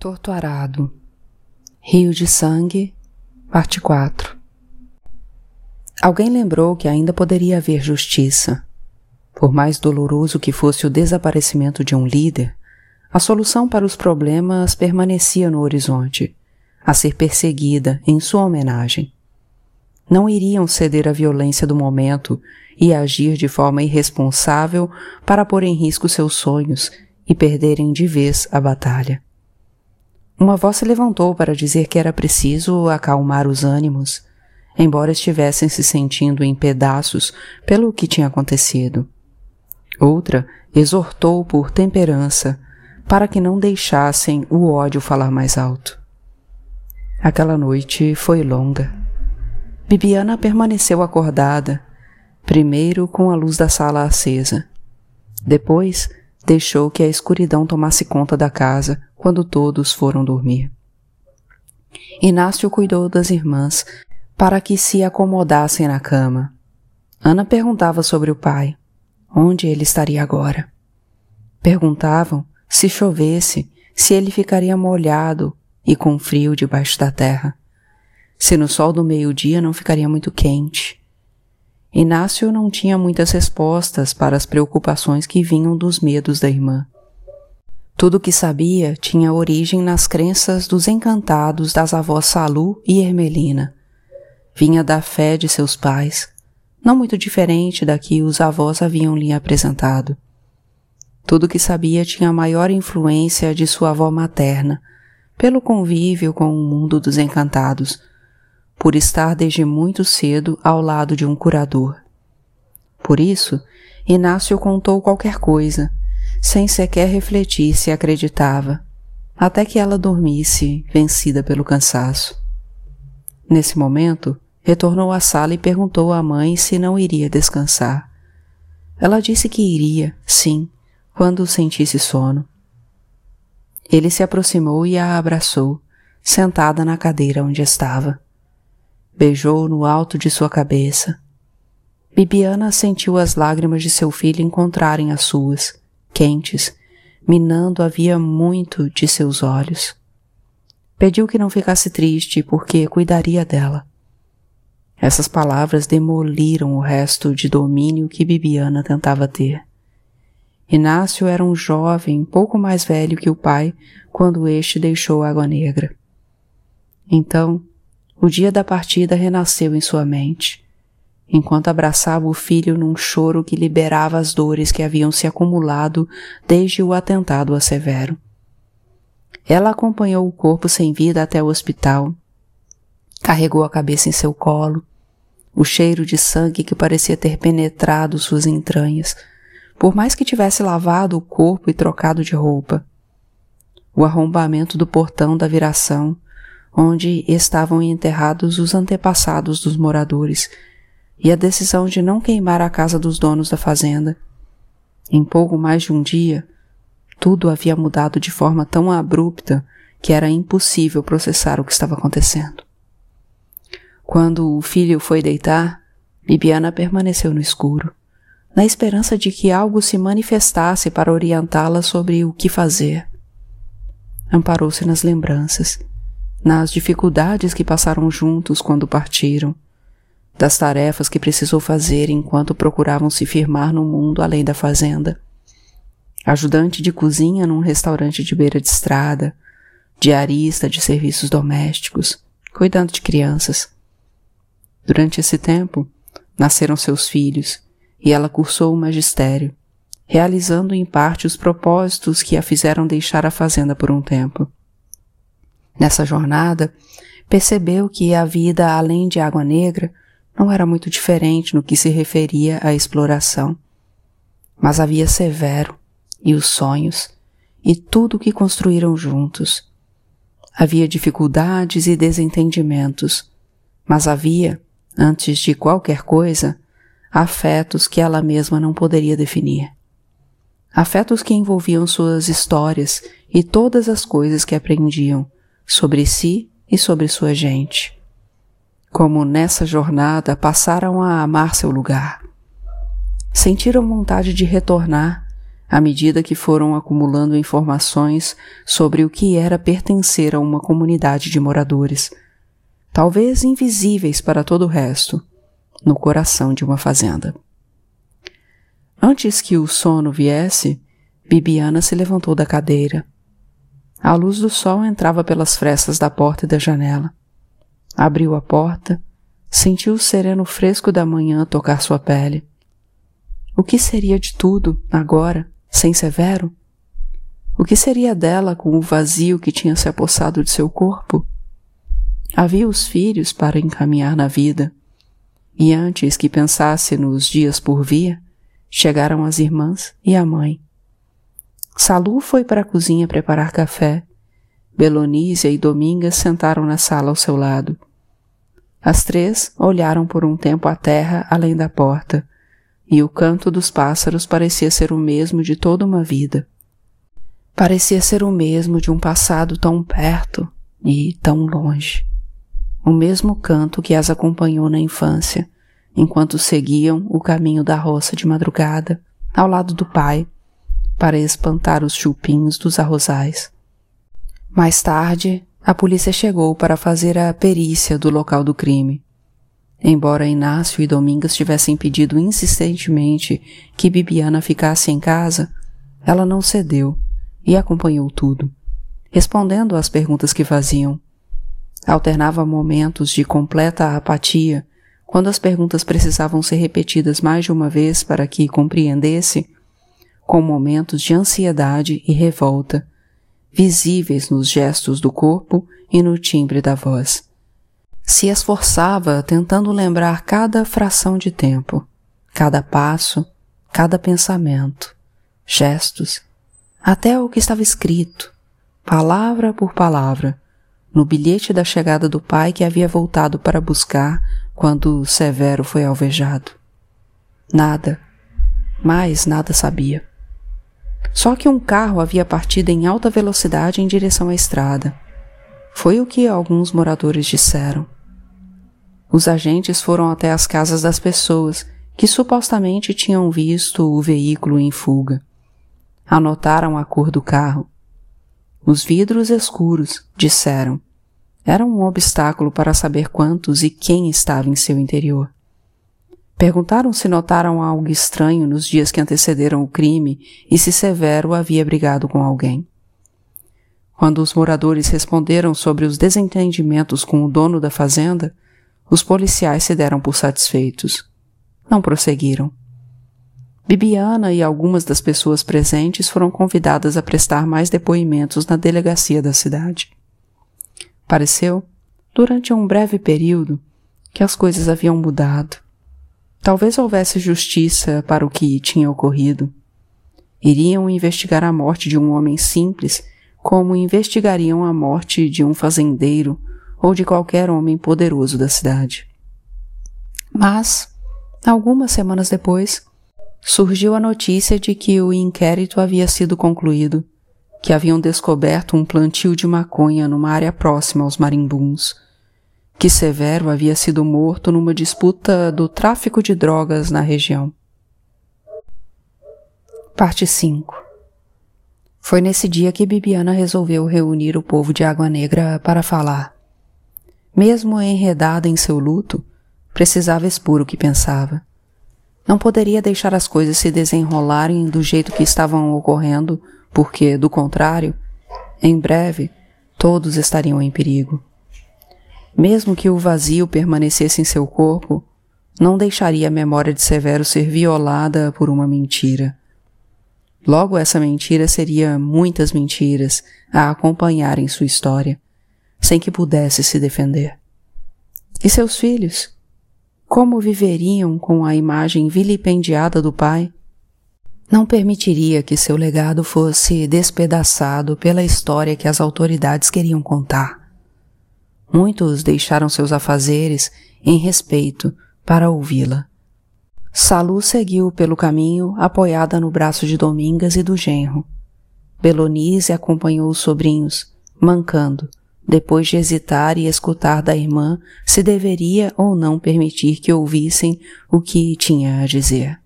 Torto Arado Rio de Sangue, parte 4 Alguém lembrou que ainda poderia haver justiça. Por mais doloroso que fosse o desaparecimento de um líder, a solução para os problemas permanecia no horizonte, a ser perseguida em sua homenagem. Não iriam ceder à violência do momento e agir de forma irresponsável para pôr em risco seus sonhos e perderem de vez a batalha. Uma voz se levantou para dizer que era preciso acalmar os ânimos, embora estivessem se sentindo em pedaços pelo que tinha acontecido. Outra exortou por temperança, para que não deixassem o ódio falar mais alto. Aquela noite foi longa. Bibiana permaneceu acordada, primeiro com a luz da sala acesa. Depois, deixou que a escuridão tomasse conta da casa quando todos foram dormir. Inácio cuidou das irmãs para que se acomodassem na cama. Ana perguntava sobre o pai, onde ele estaria agora. Perguntavam se chovesse, se ele ficaria molhado e com frio debaixo da terra, se no sol do meio-dia não ficaria muito quente. Inácio não tinha muitas respostas para as preocupações que vinham dos medos da irmã. Tudo o que sabia tinha origem nas crenças dos encantados das avós Salu e Ermelina. Vinha da fé de seus pais, não muito diferente da que os avós haviam lhe apresentado. Tudo o que sabia tinha maior influência de sua avó materna, pelo convívio com o mundo dos encantados, por estar desde muito cedo ao lado de um curador. Por isso, Inácio contou qualquer coisa, sem sequer refletir se acreditava, até que ela dormisse, vencida pelo cansaço. Nesse momento, retornou à sala e perguntou à mãe se não iria descansar. Ela disse que iria, sim, quando sentisse sono. Ele se aproximou e a abraçou, sentada na cadeira onde estava. Beijou no alto de sua cabeça. Bibiana sentiu as lágrimas de seu filho encontrarem as suas quentes, minando havia muito de seus olhos. Pediu que não ficasse triste, porque cuidaria dela. Essas palavras demoliram o resto de domínio que Bibiana tentava ter. Inácio era um jovem pouco mais velho que o pai quando este deixou a Água Negra. Então, o dia da partida renasceu em sua mente enquanto abraçava o filho num choro que liberava as dores que haviam se acumulado desde o atentado a Severo. Ela acompanhou o corpo sem vida até o hospital, carregou a cabeça em seu colo, o cheiro de sangue que parecia ter penetrado suas entranhas, por mais que tivesse lavado o corpo e trocado de roupa. O arrombamento do portão da viração, onde estavam enterrados os antepassados dos moradores, e a decisão de não queimar a casa dos donos da fazenda. Em pouco mais de um dia, tudo havia mudado de forma tão abrupta que era impossível processar o que estava acontecendo. Quando o filho foi deitar, Bibiana permaneceu no escuro, na esperança de que algo se manifestasse para orientá-la sobre o que fazer. Amparou-se nas lembranças, nas dificuldades que passaram juntos quando partiram das tarefas que precisou fazer enquanto procuravam se firmar no mundo além da fazenda. Ajudante de cozinha num restaurante de beira de estrada, diarista de serviços domésticos, cuidando de crianças. Durante esse tempo, nasceram seus filhos e ela cursou o magistério, realizando em parte os propósitos que a fizeram deixar a fazenda por um tempo. Nessa jornada, percebeu que a vida além de Água Negra não era muito diferente no que se referia à exploração. Mas havia Severo e os sonhos e tudo o que construíram juntos. Havia dificuldades e desentendimentos, mas havia, antes de qualquer coisa, afetos que ela mesma não poderia definir. Afetos que envolviam suas histórias e todas as coisas que aprendiam sobre si e sobre sua gente como nessa jornada passaram a amar seu lugar. Sentiram vontade de retornar, à medida que foram acumulando informações sobre o que era pertencer a uma comunidade de moradores, talvez invisíveis para todo o resto, no coração de uma fazenda. Antes que o sono viesse, Bibiana se levantou da cadeira. A luz do sol entrava pelas frestas da porta e da janela. Abriu a porta, sentiu o sereno fresco da manhã tocar sua pele. O que seria de tudo, agora, sem Severo? O que seria dela com o vazio que tinha se apossado de seu corpo? Havia os filhos para encaminhar na vida, e antes que pensasse nos dias por vir, chegaram as irmãs e a mãe. Salu foi para a cozinha preparar café. Belonísia e Domingas sentaram na sala ao seu lado. As três olharam por um tempo a terra além da porta, e o canto dos pássaros parecia ser o mesmo de toda uma vida. Parecia ser o mesmo de um passado tão perto e tão longe o mesmo canto que as acompanhou na infância, enquanto seguiam o caminho da roça de madrugada, ao lado do pai, para espantar os chupinhos dos arrozais. Mais tarde, a polícia chegou para fazer a perícia do local do crime. Embora Inácio e Domingas tivessem pedido insistentemente que Bibiana ficasse em casa, ela não cedeu e acompanhou tudo, respondendo às perguntas que faziam Alternava momentos de completa apatia, quando as perguntas precisavam ser repetidas mais de uma vez para que compreendesse, com momentos de ansiedade e revolta, visíveis nos gestos do corpo e no timbre da voz. Se esforçava tentando lembrar cada fração de tempo, cada passo, cada pensamento, gestos, até o que estava escrito, palavra por palavra, no bilhete da chegada do pai que havia voltado para buscar quando Severo foi alvejado. Nada, mais nada sabia. Só que um carro havia partido em alta velocidade em direção à estrada. Foi o que alguns moradores disseram. Os agentes foram até as casas das pessoas que supostamente tinham visto o veículo em fuga. Anotaram a cor do carro os vidros escuros, disseram, eram um obstáculo para saber quantos e quem estava em seu interior. Perguntaram se notaram algo estranho nos dias que antecederam o crime e se Severo havia brigado com alguém. Quando os moradores responderam sobre os desentendimentos com o dono da fazenda, os policiais se deram por satisfeitos. Não prosseguiram. Bibiana e algumas das pessoas presentes foram convidadas a prestar mais depoimentos na delegacia da cidade. Pareceu, durante um breve período, que as coisas haviam mudado. Talvez houvesse justiça para o que tinha ocorrido. Iriam investigar a morte de um homem simples como investigariam a morte de um fazendeiro ou de qualquer homem poderoso da cidade. Mas, algumas semanas depois, surgiu a notícia de que o inquérito havia sido concluído, que haviam descoberto um plantio de maconha numa área próxima aos marimbuns, que Severo havia sido morto numa disputa do tráfico de drogas na região. Parte 5 Foi nesse dia que Bibiana resolveu reunir o povo de Água Negra para falar. Mesmo enredada em seu luto, precisava expor o que pensava. Não poderia deixar as coisas se desenrolarem do jeito que estavam ocorrendo, porque, do contrário, em breve, todos estariam em perigo. Mesmo que o vazio permanecesse em seu corpo, não deixaria a memória de Severo ser violada por uma mentira. Logo, essa mentira seria muitas mentiras a acompanharem sua história, sem que pudesse se defender. E seus filhos? Como viveriam com a imagem vilipendiada do pai? Não permitiria que seu legado fosse despedaçado pela história que as autoridades queriam contar. Muitos deixaram seus afazeres em respeito para ouvi-la. Salu seguiu pelo caminho apoiada no braço de Domingas e do genro. Belonise acompanhou os sobrinhos, mancando, depois de hesitar e escutar da irmã se deveria ou não permitir que ouvissem o que tinha a dizer.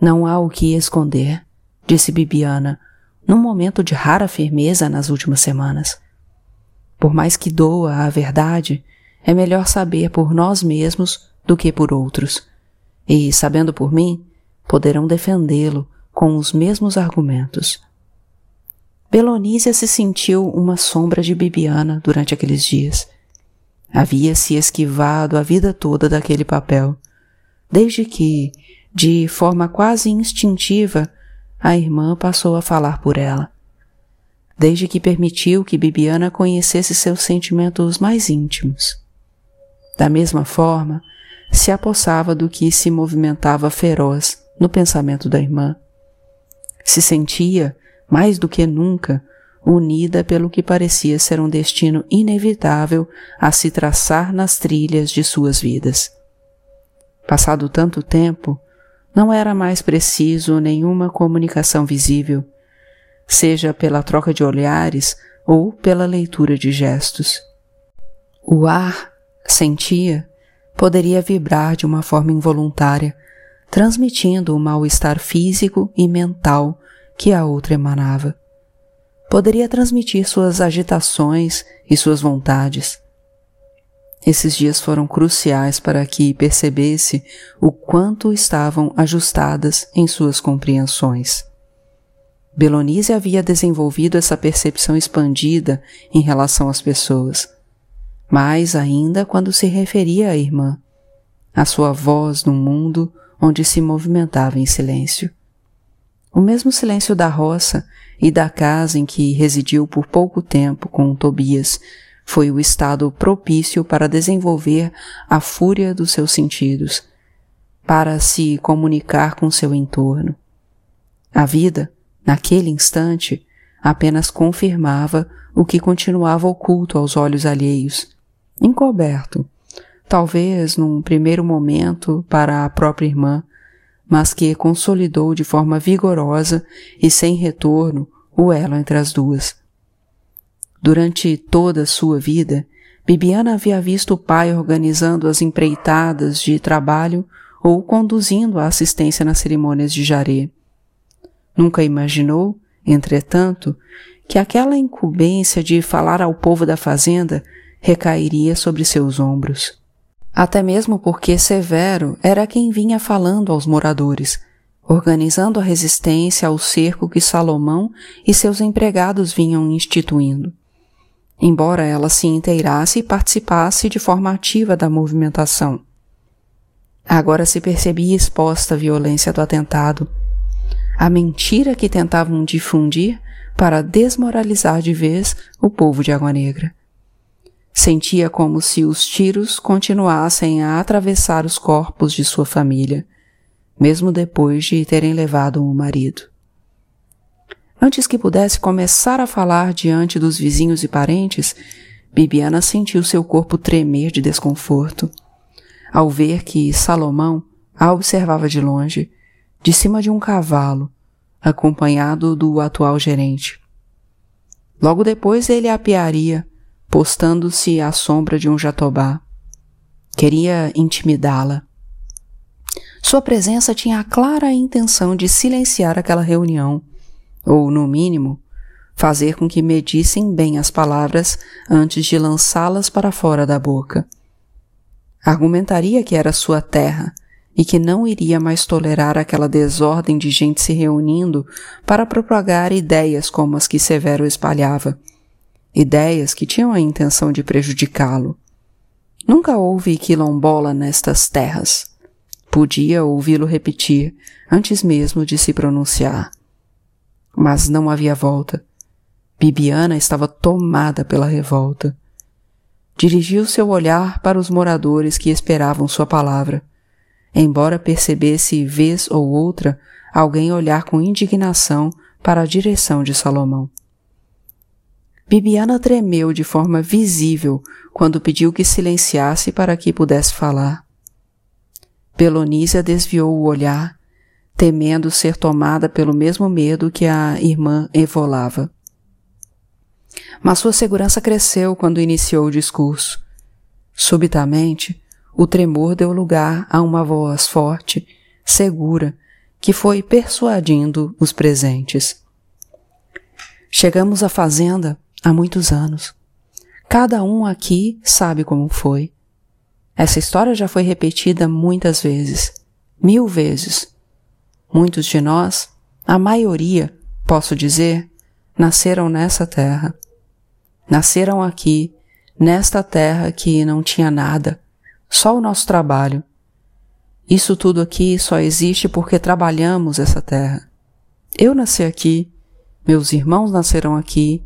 Não há o que esconder, disse Bibiana, num momento de rara firmeza nas últimas semanas. Por mais que doa a verdade, é melhor saber por nós mesmos do que por outros. E, sabendo por mim, poderão defendê-lo com os mesmos argumentos. Belonísia se sentiu uma sombra de Bibiana durante aqueles dias. Havia se esquivado a vida toda daquele papel, desde que, de forma quase instintiva, a irmã passou a falar por ela. Desde que permitiu que Bibiana conhecesse seus sentimentos mais íntimos. Da mesma forma, se apossava do que se movimentava feroz no pensamento da irmã. Se sentia, mais do que nunca, unida pelo que parecia ser um destino inevitável a se traçar nas trilhas de suas vidas. Passado tanto tempo, não era mais preciso nenhuma comunicação visível, seja pela troca de olhares ou pela leitura de gestos. O ar, sentia, poderia vibrar de uma forma involuntária, transmitindo o mal-estar físico e mental que a outra emanava. Poderia transmitir suas agitações e suas vontades. Esses dias foram cruciais para que percebesse o quanto estavam ajustadas em suas compreensões. Belonise havia desenvolvido essa percepção expandida em relação às pessoas, mais ainda quando se referia à irmã, à sua voz no mundo onde se movimentava em silêncio. O mesmo silêncio da roça e da casa em que residiu por pouco tempo com Tobias foi o estado propício para desenvolver a fúria dos seus sentidos, para se comunicar com seu entorno. A vida, naquele instante, apenas confirmava o que continuava oculto aos olhos alheios, encoberto, talvez num primeiro momento para a própria irmã, mas que consolidou de forma vigorosa e sem retorno o elo entre as duas. Durante toda a sua vida, Bibiana havia visto o pai organizando as empreitadas de trabalho ou conduzindo a assistência nas cerimônias de jaré. Nunca imaginou, entretanto, que aquela incumbência de falar ao povo da fazenda recairia sobre seus ombros até mesmo porque Severo era quem vinha falando aos moradores, organizando a resistência ao cerco que Salomão e seus empregados vinham instituindo. Embora ela se inteirasse e participasse de forma ativa da movimentação. Agora se percebia exposta à violência do atentado, a mentira que tentavam difundir para desmoralizar de vez o povo de Água Negra. Sentia como se os tiros continuassem a atravessar os corpos de sua família, mesmo depois de terem levado o marido. Antes que pudesse começar a falar diante dos vizinhos e parentes, Bibiana sentiu seu corpo tremer de desconforto ao ver que Salomão a observava de longe, de cima de um cavalo, acompanhado do atual gerente. Logo depois ele apiaria postando-se à sombra de um jatobá. Queria intimidá-la. Sua presença tinha a clara intenção de silenciar aquela reunião, ou, no mínimo, fazer com que medissem bem as palavras antes de lançá-las para fora da boca. Argumentaria que era sua terra e que não iria mais tolerar aquela desordem de gente se reunindo para propagar ideias como as que Severo espalhava ideias que tinham a intenção de prejudicá-lo. Nunca houve quilombola nestas terras. Podia ouvi-lo repetir antes mesmo de se pronunciar. Mas não havia volta. Bibiana estava tomada pela revolta. Dirigiu seu olhar para os moradores que esperavam sua palavra, embora percebesse vez ou outra alguém olhar com indignação para a direção de Salomão. Bibiana tremeu de forma visível quando pediu que silenciasse para que pudesse falar. Pelonísia desviou o olhar, temendo ser tomada pelo mesmo medo que a irmã evolava. Mas sua segurança cresceu quando iniciou o discurso. Subitamente, o tremor deu lugar a uma voz forte, segura, que foi persuadindo os presentes. Chegamos à fazenda há muitos anos. Cada um aqui sabe como foi. Essa história já foi repetida muitas vezes, mil vezes. Muitos de nós, a maioria, posso dizer, nasceram nessa terra. Nasceram aqui, nesta terra que não tinha nada, só o nosso trabalho. Isso tudo aqui só existe porque trabalhamos essa terra. Eu nasci aqui, meus irmãos nasceram aqui,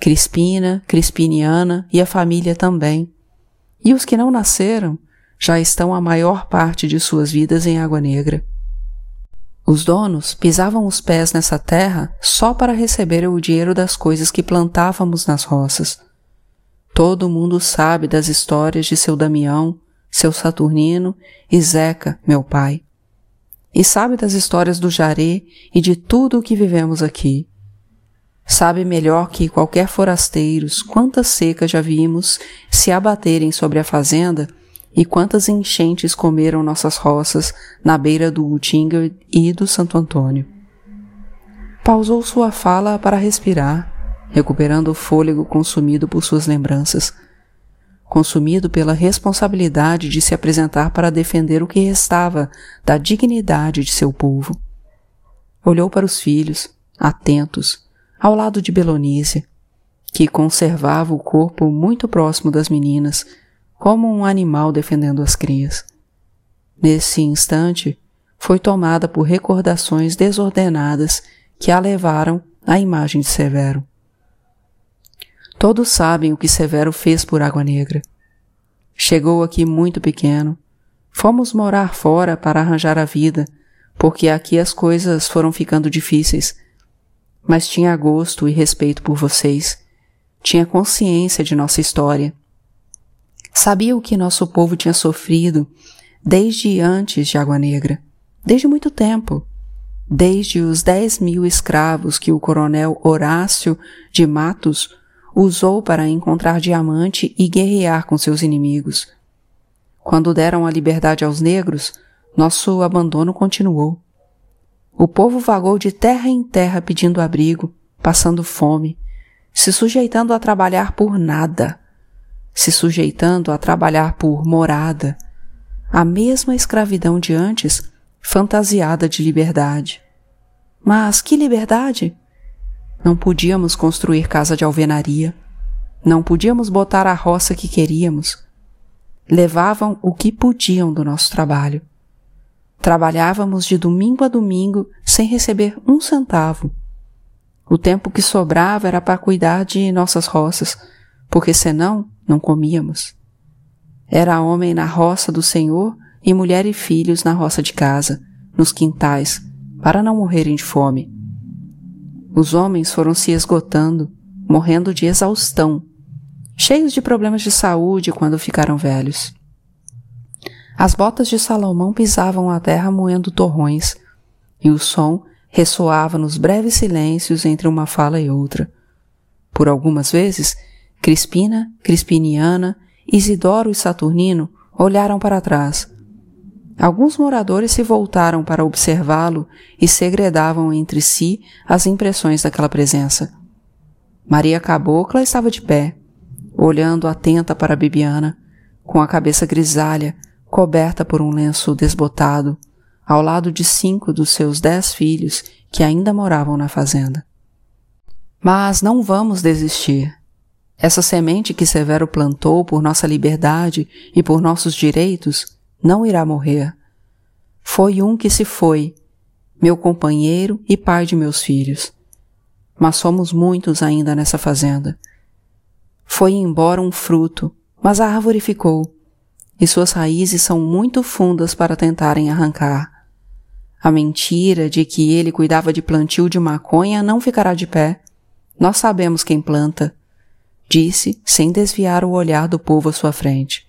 Crispina, Crispiniana e a família também. E os que não nasceram já estão a maior parte de suas vidas em Água Negra. Os donos pisavam os pés nessa terra só para receber o dinheiro das coisas que plantávamos nas roças. Todo mundo sabe das histórias de seu Damião, seu Saturnino e Zeca, meu pai. E sabe das histórias do Jaré e de tudo o que vivemos aqui. Sabe melhor que qualquer forasteiros quantas secas já vimos se abaterem sobre a fazenda e quantas enchentes comeram nossas roças na beira do Utinga e do Santo Antônio. Pausou sua fala para respirar, recuperando o fôlego consumido por suas lembranças, consumido pela responsabilidade de se apresentar para defender o que restava da dignidade de seu povo. Olhou para os filhos, atentos, ao lado de Belonícia, que conservava o corpo muito próximo das meninas, como um animal defendendo as crias. Nesse instante, foi tomada por recordações desordenadas que a levaram à imagem de Severo. Todos sabem o que Severo fez por Água Negra. Chegou aqui muito pequeno. Fomos morar fora para arranjar a vida, porque aqui as coisas foram ficando difíceis. Mas tinha gosto e respeito por vocês. Tinha consciência de nossa história Sabia o que nosso povo tinha sofrido desde antes de Água Negra, desde muito tempo, desde os dez mil escravos que o coronel Horácio de Matos usou para encontrar diamante e guerrear com seus inimigos. Quando deram a liberdade aos negros, nosso abandono continuou. O povo vagou de terra em terra pedindo abrigo, passando fome, se sujeitando a trabalhar por nada se sujeitando a trabalhar por morada, a mesma escravidão de antes, fantasiada de liberdade. Mas que liberdade? Não podíamos construir casa de alvenaria, não podíamos botar a roça que queríamos. Levavam o que podiam do nosso trabalho. Trabalhávamos de domingo a domingo sem receber um centavo. O tempo que sobrava era para cuidar de nossas roças, porque senão não comíamos. Era homem na roça do Senhor e mulher e filhos na roça de casa, nos quintais, para não morrerem de fome. Os homens foram se esgotando, morrendo de exaustão, cheios de problemas de saúde quando ficaram velhos. As botas de Salomão pisavam a terra moendo torrões, e o som ressoava nos breves silêncios entre uma fala e outra. Por algumas vezes Crispina, Crispiniana, Isidoro e Saturnino olharam para trás. Alguns moradores se voltaram para observá-lo e segredavam entre si as impressões daquela presença. Maria Cabocla estava de pé, olhando atenta para Bibiana, com a cabeça grisalha, coberta por um lenço desbotado, ao lado de cinco dos seus dez filhos que ainda moravam na fazenda. Mas não vamos desistir. Essa semente que Severo plantou por nossa liberdade e por nossos direitos não irá morrer. Foi um que se foi, meu companheiro e pai de meus filhos. Mas somos muitos ainda nessa fazenda. Foi embora um fruto, mas a árvore ficou, e suas raízes são muito fundas para tentarem arrancar. A mentira de que ele cuidava de plantio de maconha não ficará de pé. Nós sabemos quem planta disse, sem desviar o olhar do povo à sua frente.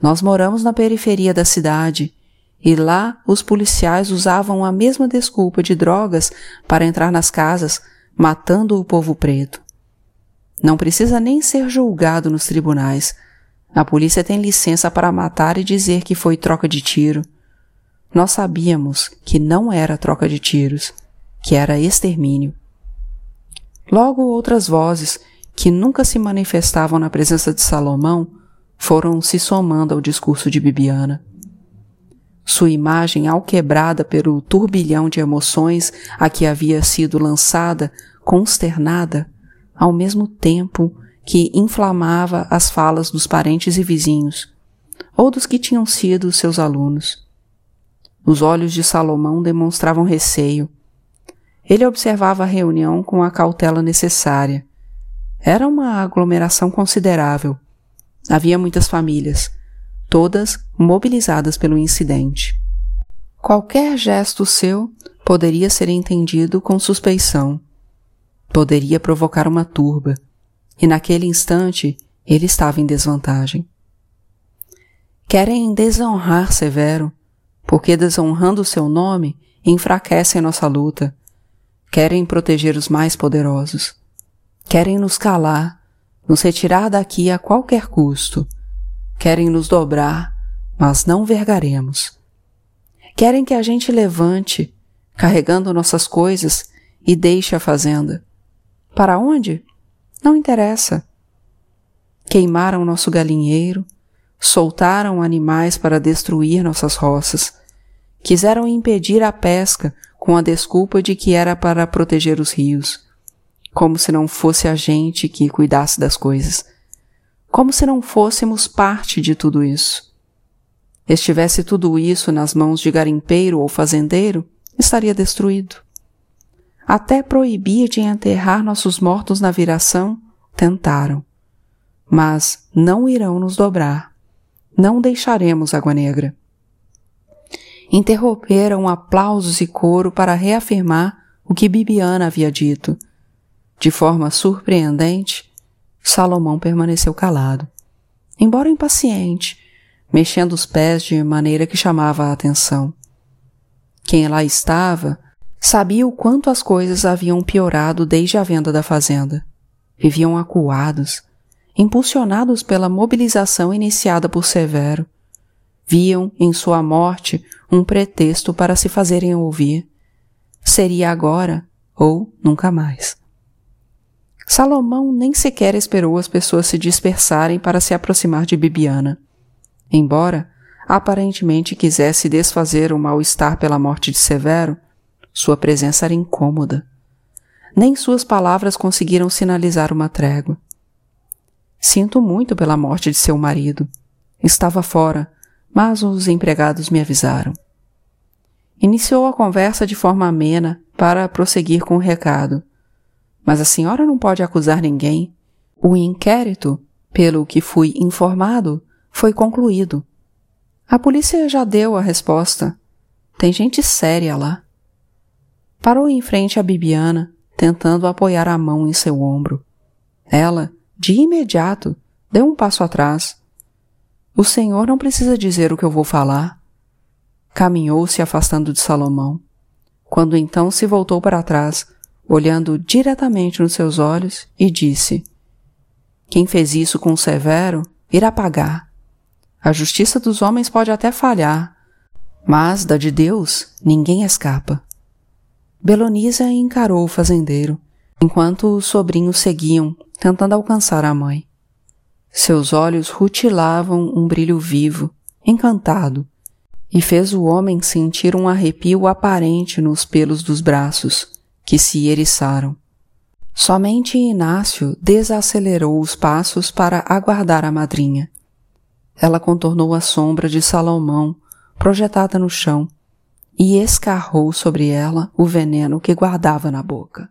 Nós moramos na periferia da cidade e lá os policiais usavam a mesma desculpa de drogas para entrar nas casas, matando o povo preto. Não precisa nem ser julgado nos tribunais. A polícia tem licença para matar e dizer que foi troca de tiro. nós sabíamos que não era troca de tiros, que era extermínio. Logo outras vozes, que nunca se manifestavam na presença de Salomão, foram se somando ao discurso de Bibiana. Sua imagem, alquebrada pelo turbilhão de emoções a que havia sido lançada, consternada, ao mesmo tempo que inflamava as falas dos parentes e vizinhos, ou dos que tinham sido seus alunos. Os olhos de Salomão demonstravam receio. Ele observava a reunião com a cautela necessária. Era uma aglomeração considerável. Havia muitas famílias, todas mobilizadas pelo incidente. Qualquer gesto seu poderia ser entendido com suspeição. Poderia provocar uma turba, e naquele instante ele estava em desvantagem. Querem desonrar Severo, porque desonrando seu nome enfraquecem nossa luta. Querem proteger os mais poderosos. Querem nos calar, nos retirar daqui a qualquer custo. Querem nos dobrar, mas não vergaremos. Querem que a gente levante, carregando nossas coisas, e deixe a fazenda. Para onde? Não interessa. Queimaram nosso galinheiro, soltaram animais para destruir nossas roças, quiseram impedir a pesca com a desculpa de que era para proteger os rios, como se não fosse a gente que cuidasse das coisas, como se não fôssemos parte de tudo isso. Estivesse tudo isso nas mãos de garimpeiro ou fazendeiro, estaria destruído. Até proibir de enterrar nossos mortos na viração, tentaram. Mas não irão nos dobrar não deixaremos Água Negra. Interromperam aplausos e coro para reafirmar o que Bibiana havia dito. De forma surpreendente, Salomão permaneceu calado, embora impaciente, mexendo os pés de maneira que chamava a atenção. Quem lá estava sabia o quanto as coisas haviam piorado desde a venda da fazenda. Viviam acuados, impulsionados pela mobilização iniciada por Severo, viam em sua morte um pretexto para se fazerem ouvir. Seria agora ou nunca mais. Salomão nem sequer esperou as pessoas se dispersarem para se aproximar de Bibiana. Embora aparentemente quisesse desfazer o mal-estar pela morte de Severo, sua presença era incômoda. Nem suas palavras conseguiram sinalizar uma trégua. Sinto muito pela morte de seu marido. Estava fora, mas os empregados me avisaram. Iniciou a conversa de forma amena para prosseguir com o recado. Mas a senhora não pode acusar ninguém. O inquérito, pelo que fui informado, foi concluído. A polícia já deu a resposta. Tem gente séria lá. Parou em frente a Bibiana, tentando apoiar a mão em seu ombro. Ela, de imediato, deu um passo atrás. O Senhor não precisa dizer o que eu vou falar. Caminhou se afastando de Salomão, quando então se voltou para trás, olhando diretamente nos seus olhos, e disse: Quem fez isso com Severo irá pagar. A justiça dos homens pode até falhar, mas da de Deus ninguém escapa. Belonisa encarou o fazendeiro, enquanto os sobrinhos seguiam tentando alcançar a mãe. Seus olhos rutilavam um brilho vivo, encantado, e fez o homem sentir um arrepio aparente nos pelos dos braços, que se eriçaram. Somente Inácio desacelerou os passos para aguardar a madrinha. Ela contornou a sombra de Salomão, projetada no chão, e escarrou sobre ela o veneno que guardava na boca.